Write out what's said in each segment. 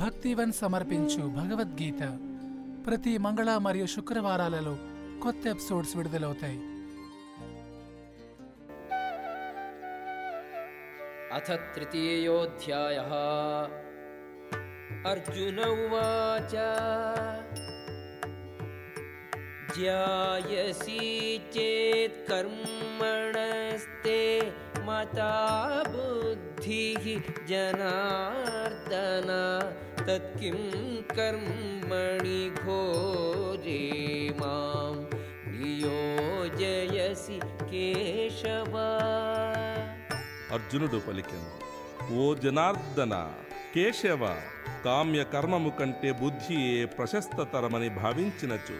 భక్తివన్ సమర్పించు భగవద్గీత. ప్రతి మంగళ మరియు శుక్రవారాలలో కొత్త ఎపిసోడ్స్ విడుదలవుతాయి. అథ తృతీయోధ్యాయ. అర్జున ఉచ ధ్యాయసి చేత్ కర్మణస్తే మతా బుద్ధి జనార్దనా. तत्किं कर्मणि घोरे मां नियोजयसि केशव అర్జునుడు పలికెను ఓ జనార్దన కేశవ కామ్య కర్మము కంటే బుద్ధియే ప్రశస్తతరమని భావించినచు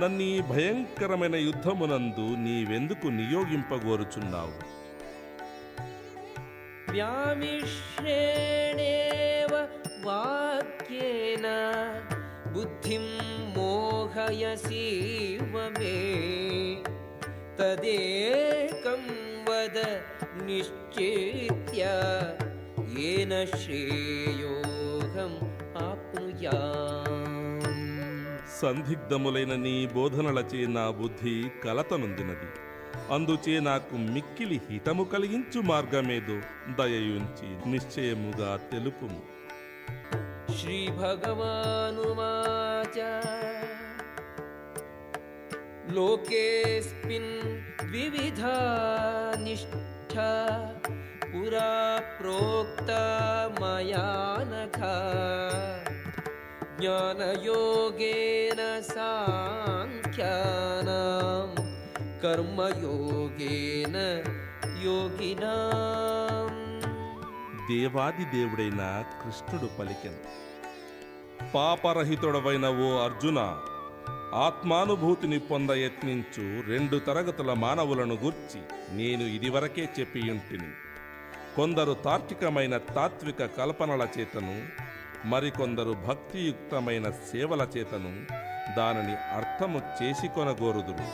నన్నీ భయంకరమైన యుద్ధమునందు నీవెందుకు నియోగింపగోరుచున్నావు व्यामिश्रेणेव वाक्येन बुद्धिं मोहयसीव मे तदेकं वद निश्चित्य येन श्रेयोऽहम् आप्नुयाम् సందిగ్ధములైన నీ బోధనలచే నా బుద్ధి కలతనుందినది అందుచే నాకు మిక్కిలి హితము కలిగించు మార్గమేదో దయయుంచి నిశ్చయముగా తెలుపుము श्रीभगवानुवाच लोकेऽस्मिन् द्विविधा निष्ठा पुरा प्रोक्ता मया नखा ज्ञानयोगेन साङ्ख्यानां कर्मयोगेन योगिनाम् దేవాది దేవుడైన కృష్ణుడు పలికెను పాపరహితుడవైన ఓ అర్జున ఆత్మానుభూతిని పొంద యత్నించు రెండు తరగతుల మానవులను గూర్చి నేను ఇదివరకే చెప్పియుంటిని. కొందరు తార్కికమైన తాత్విక కల్పనల చేతను మరికొందరు భక్తియుక్తమైన సేవల చేతను దానిని అర్థము చేసుకొనగోరుదురు.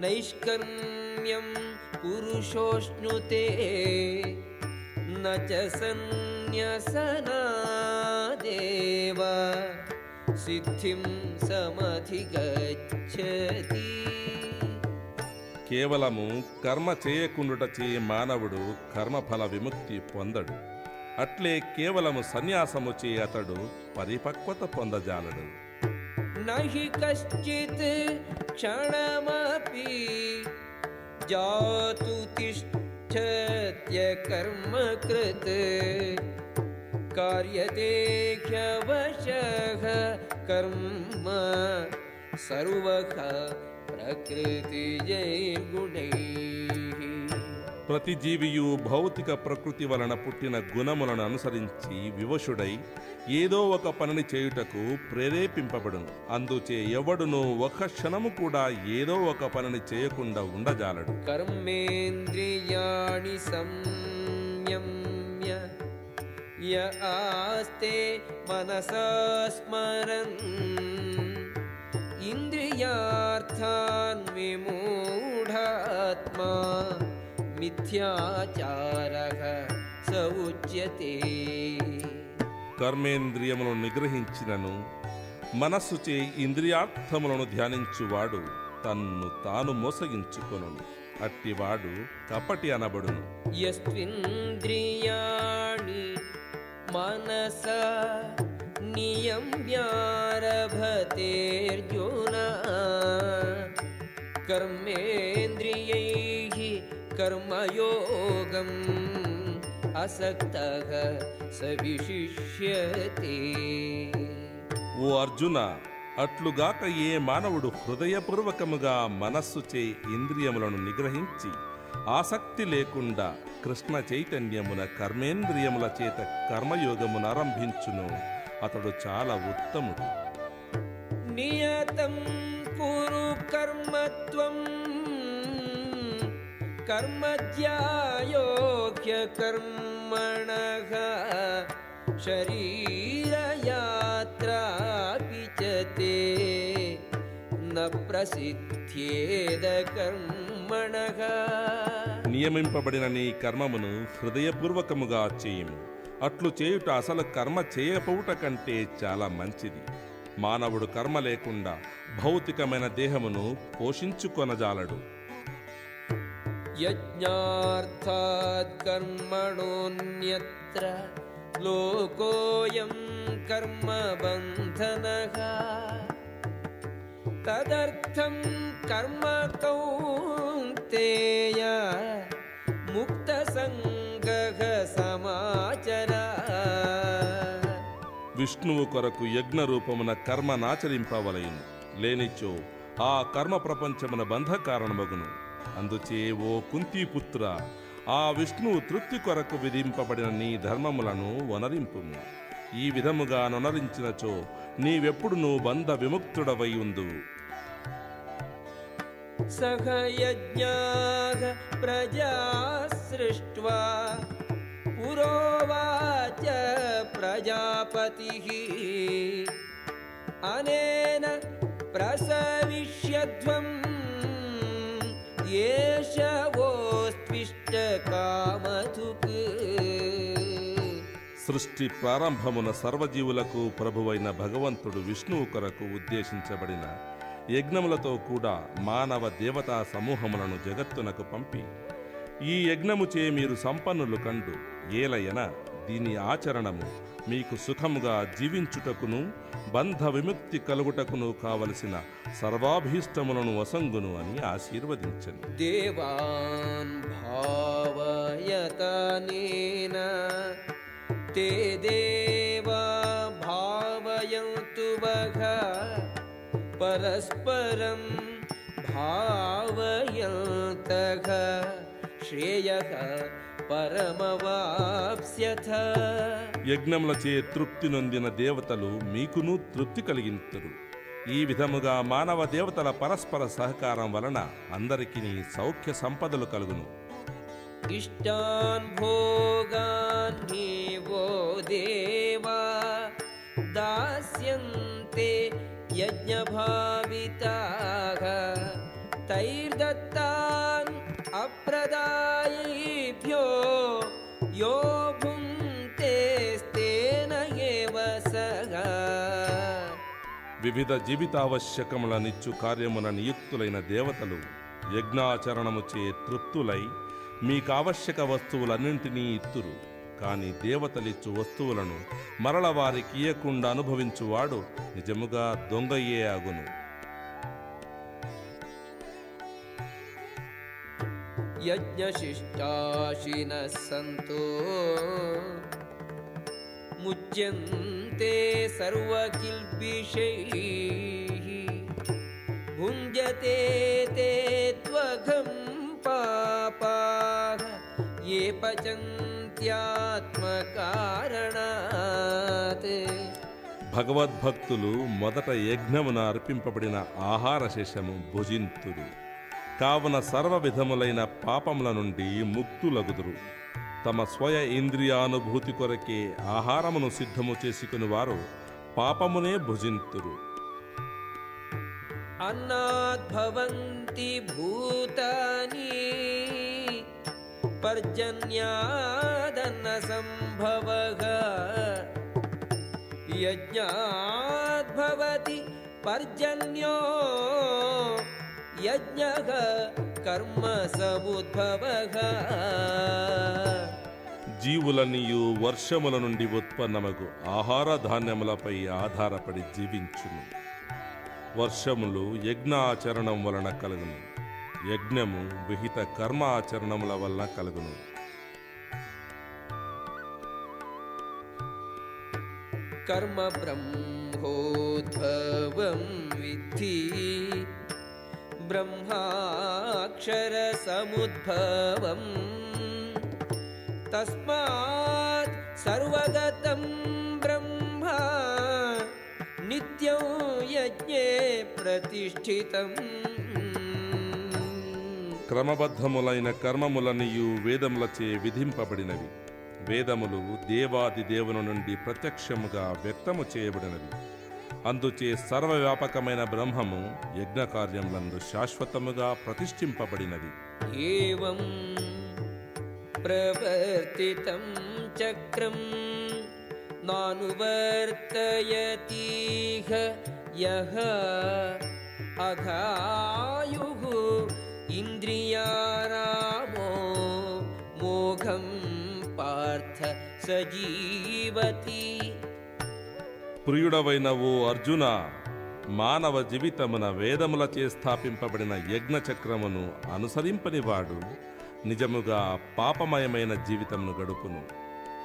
నైష్కర్మ कर्मणाम् अनारम्भात् नैष्कर्म्यं पुरुषोऽश्नुते न च सन्न्यसनादेव सिद्धिं समधिगच्छति కేవలము కర్మ చేయకుండుటచే మానవుడు కర్మఫల విముక్తి పొందడు అట్లే కేవలము సన్యాసము చే అతడు పరిపక్వత పొందజాలడు न हि कश्चित् क्षणमपि जातु तिष्ठत्य कर्म कृत् कार्यते ह्यवशः कर्म सर्वः प्रकृतिजैर्गुणैः ప్రతి జీవియు భౌతిక ప్రకృతి వలన పుట్టిన గుణములను అనుసరించి వివశుడై ఏదో ఒక పనిని చేయుటకు ప్రేరేపింపబడును. అందుచే ఎవడును ఒక క్షణము కూడా ఏదో ఒక పనిని చేయకుండా ఉండజాలడు. కర్మేంద్రియాణి య ఆస్తే మనసా ఇంద్రియార్థాన్ విమూఢాత్మా మిథ్యాచారః కర్మేంద్రియములను నిగ్రహించినను మనస్సుచే ఇంద్రియార్థములను ధ్యానించువాడు తన్ను తాను మోసగించుకొను అట్టివాడు కపటి అనబడును. యస్వింద్రియాణి మనస నియమ్యారభతేర్జున. కర్మేంద్రియై कर्मयोगम् असक्तः स विशिष्यते ఓ అర్జున అట్లుగాక ఏ మానవుడు హృదయపూర్వకముగా మనస్సుచే ఇంద్రియములను నిగ్రహించి ఆసక్తి లేకుండా కృష్ణ చైతన్యమున కర్మేంద్రియముల చేత కర్మయోగమును ఆరంభించును అతడు చాలా ఉత్తముడు नियतं कुरु कर्म त्वं कर्मध्यायोग्यकर्मणः शरीरयात्रापि च ते न प्रसिद्ध्येद कर्म కర్మణః నియమింపబడిన నీ కర్మమును హృదయపూర్వకముగా చేయము అట్లు చేయుట అసలు కర్మ చేయపోవుట కంటే చాలా మంచిది మానవుడు కర్మ లేకుండా భౌతికమైన దేహమును పోషించుకొనజాలడు యజ్ఞార్థాత్ కర్మణోన్యత్ర లోకోయం కర్మ బంధనః తదర్థం కర్మ కౌంతేయ ముక్త సంగః సమాచర విష్ణువు కొరకు యజ్ఞ రూపమున కర్మ నాచరింపవలయును. లేనిచో ఆ కర్మ ప్రపంచమున బంధ కారణమగును అందుచే ఓ కుంతిపుత్ర ఆ విష్ణువు తృప్తి కొరకు విధింపబడిన నీ ధర్మములను వనరింపు ఈ విధముగా నొనరించినచో నీవెప్పుడు బంధ విముక్తుడవై ఉందు సహ ప్రజా సృష్ట్వా పురోవాచ ప్రజాపతిः. అనేన ప్రసవిష్యధ్వం ఏష సృష్టి ప్రారంభమున సర్వజీవులకు ప్రభువైన భగవంతుడు విష్ణువు కొరకు ఉద్దేశించబడిన యజ్ఞములతో కూడా మానవ దేవతా సమూహములను జగత్తునకు పంపి ఈ యజ్ఞముచే మీరు సంపన్నులు కండు. ఏలయన దీని ఆచరణము మీకు సుఖముగా జీవించుటకును బంధ విముక్తి కలుగుటకును కావలసిన సర్వాభీష్టములను వసంగును అని ఆశీర్వదించను. దేవాన్ భావయతనేన తే దేవా భావయంతు పరస్పరం భావయంతః శ్రేయ యజ్ఞములచే తృప్తి నొందిన దేవతలు మీకును తృప్తి కలిగించరు ఈ విధముగా మానవ దేవతల పరస్పర సహకారం వలన అందరికి సౌఖ్య సంపదలు కలుగును. ఇష్టాన్ భోగాన్ దేవా దాస్యంతే అప్రదా వివిధ జీవితావశ్యకముల నిచ్చు కార్యమున నియుక్తులైన దేవతలు యజ్ఞాచరణము చే తృప్తులై మీకావశ్యక వస్తువులన్నింటినీ ఇత్తురు. కాని దేవతలిచ్చు వస్తువులను మరల వారికి ఇయ్యకుండా అనుభవించువాడు నిజముగా దొంగయ్యే అగును. यज्ञशिष्टाशिनः सन्तो मुच्यन्ते सर्वकिल्बिषैः भुञ्जते ते त्वघं पापाः ये पचन्त्यात्मकारणात् భగవద్భక్తులు మొదట యజ్ఞమున అర్పింపబడిన ఆహార శేషము భుజింతురు కావున సర్వ విధములైన పాపముల నుండి ముక్తులగుదురు. తమ స్వయ ఇంద్రియానుభూతి కొరకే ఆహారమును సిద్ధము చేసుకుని వారు పాపమునే భుజింతురు. అన్నాద్భవంతి భూతాని పర్జన్యాదన్న సంభవ యజ్ఞాద్భవతి పర్జన్యో यज्ञः कर्म समुद्भवः జీవులనియు వర్షముల నుండి ఉత్పన్నమగు ఆహార ధాన్యములపై ఆధారపడి జీవించును వర్షములు యజ్ఞాచరణం వలన కలుగును యజ్ఞము విహిత కర్మాచరణముల వలన కలుగును कर्म ब्रह्मोद्भवं विद्धि ब्रह्माक्षरसमुद्भवम् तस्मात् सर्वगतं ब्रह्मा नित्यं यज्ञे प्रतिष्ठितम् క్రమబద్ధములైన కర్మములనియు వేదములచే విధింపబడినవి వేదములు దేవాది దేవుని నుండి ప్రత్యక్షముగా వ్యక్తము చేయబడినవి అందుచే సర్వవ్యాపకమైన బ్రహ్మము యజ్ఞకార్యములందు శాశ్వతముగా ప్రతిష్ఠింపబడినది. ఏవం ప్రవర్తితం చక్రం నానువర్తయతీహ యహ అఘాయు ఇంద్రియారామో మోఘం పార్థ సజీవతి ప్రియుడవైన ఓ అర్జున మానవ జీవితమున వేదములచే స్థాపింపబడిన యజ్ఞ చక్రమును అనుసరింపనివాడు. నిజముగా పాపమయమైన జీవితమును గడుపును.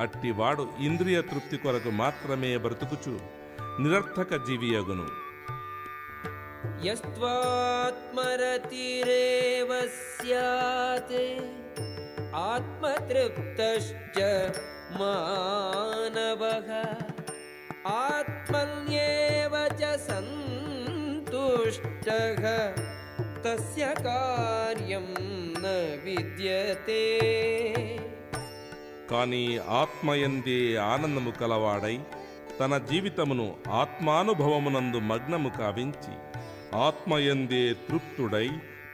అట్టివాడు ఇంద్రియ తృప్తి కొరకు మాత్రమే బ్రతుకుచు నిరర్థక జీవియగును. ఆత్మతృప్త మానవ. आत्मन्येव च सन्तुष्टः तस्य कार्यं न विद्यते కానీ ఆత్మయందే ఆనందము కలవాడై తన జీవితమును ఆత్మానుభవమునందు మగ్నము కావించి ఆత్మయందే తృప్తుడై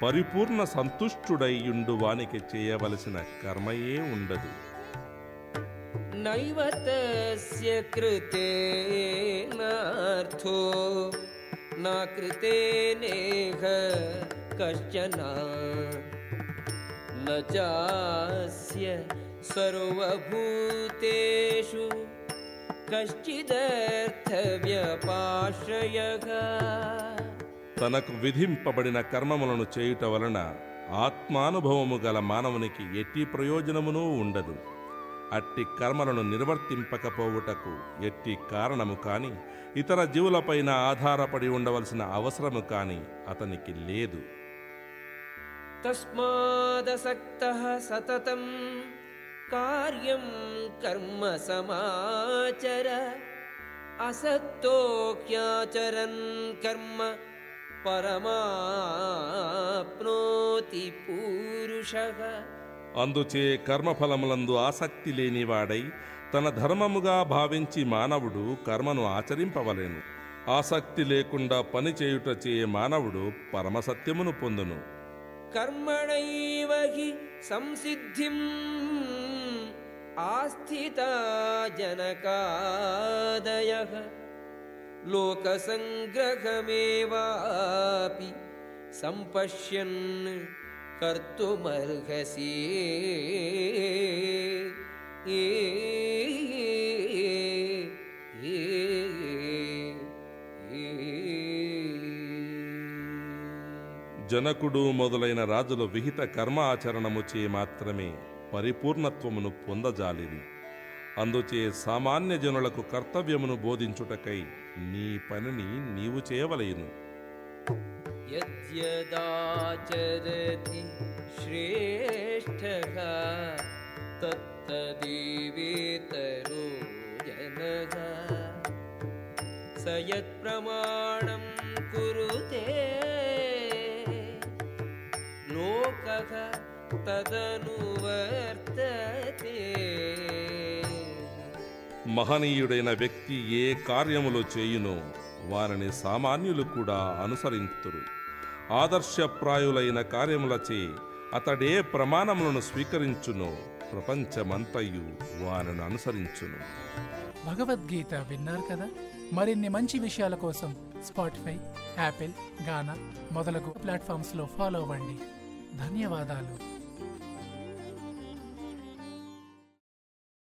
పరిపూర్ణ సంతుష్టుడై యుండు వానికి చేయవలసిన కర్మయే ఉండదు नैव तस्य कृतेनार्थो न कृतेनेह कश्चन न चास्य सर्वभूतेषु कश्चिदर्थव्यपाश्रयः తనకు విధింపబడిన కర్మములను చేయుట వలన ఆత్మానుభవము గల మానవునికి ఎట్టి ప్రయోజనమునూ ఉండదు అట్టి కర్మలను నిర్వర్తింపకపోవుటకు ఎట్టి కారణము కాని ఇతర జీవులపైన ఆధారపడి ఉండవలసిన అవసరము కాని అతనికి లేదు. తస్మాదసక్త సతతం కార్యం కర్మ సమాచర అసక్తోక్యాచరన్ కర్మ పరమాప్నోతి పూరుష। అందుచే కర్మఫలములందు ఆసక్తి లేనివాడై తన ధర్మముగా భావించి మానవుడు కర్మను ఆచరింపవలేను. ఆసక్తి లేకుండా పని చేయుటచే మానవుడు పరమసత్యమును పొందును. కర్మణైవహి సంసిద్ధి సంసిద్ధిం ఆస్థిత జనకాదయ. లోక సంగ్రహమేవాపి సంపశ్యన్ कर्तुमर्हसि ए జనకుడు మొదలైన రాజులు విహిత కర్మ ఆచరణముచే మాత్రమే పరిపూర్ణత్వమును పొందజాలిరి అందుచే సామాన్య జనులకు కర్తవ్యమును బోధించుటకై నీ పనిని నీవు చేయవలేను यद्यदाचरति श्रेष्ठः तत्तदेवेतरो जनः स यत्प्रमाणं कुरुते लोकः तदनुवर्तते మహనీయుడైన వ్యక్తి ఏ కార్యములు చేయునో వారిని సామాన్యులు కూడా అనుసరింతురు ఆదర్శప్రాయులైన కార్యములచే అతడే ప్రమాణములను స్వీకరించునో. ప్రపంచమంతయు వారిని అనుసరించును. భగవద్గీత విన్నారు కదా? మరిన్ని మంచి విషయాల కోసం స్పాటిఫై యాపిల్ గానా మొదలగు ప్లాట్ఫామ్స్లో ఫాలో అవ్వండి. ధన్యవాదాలు.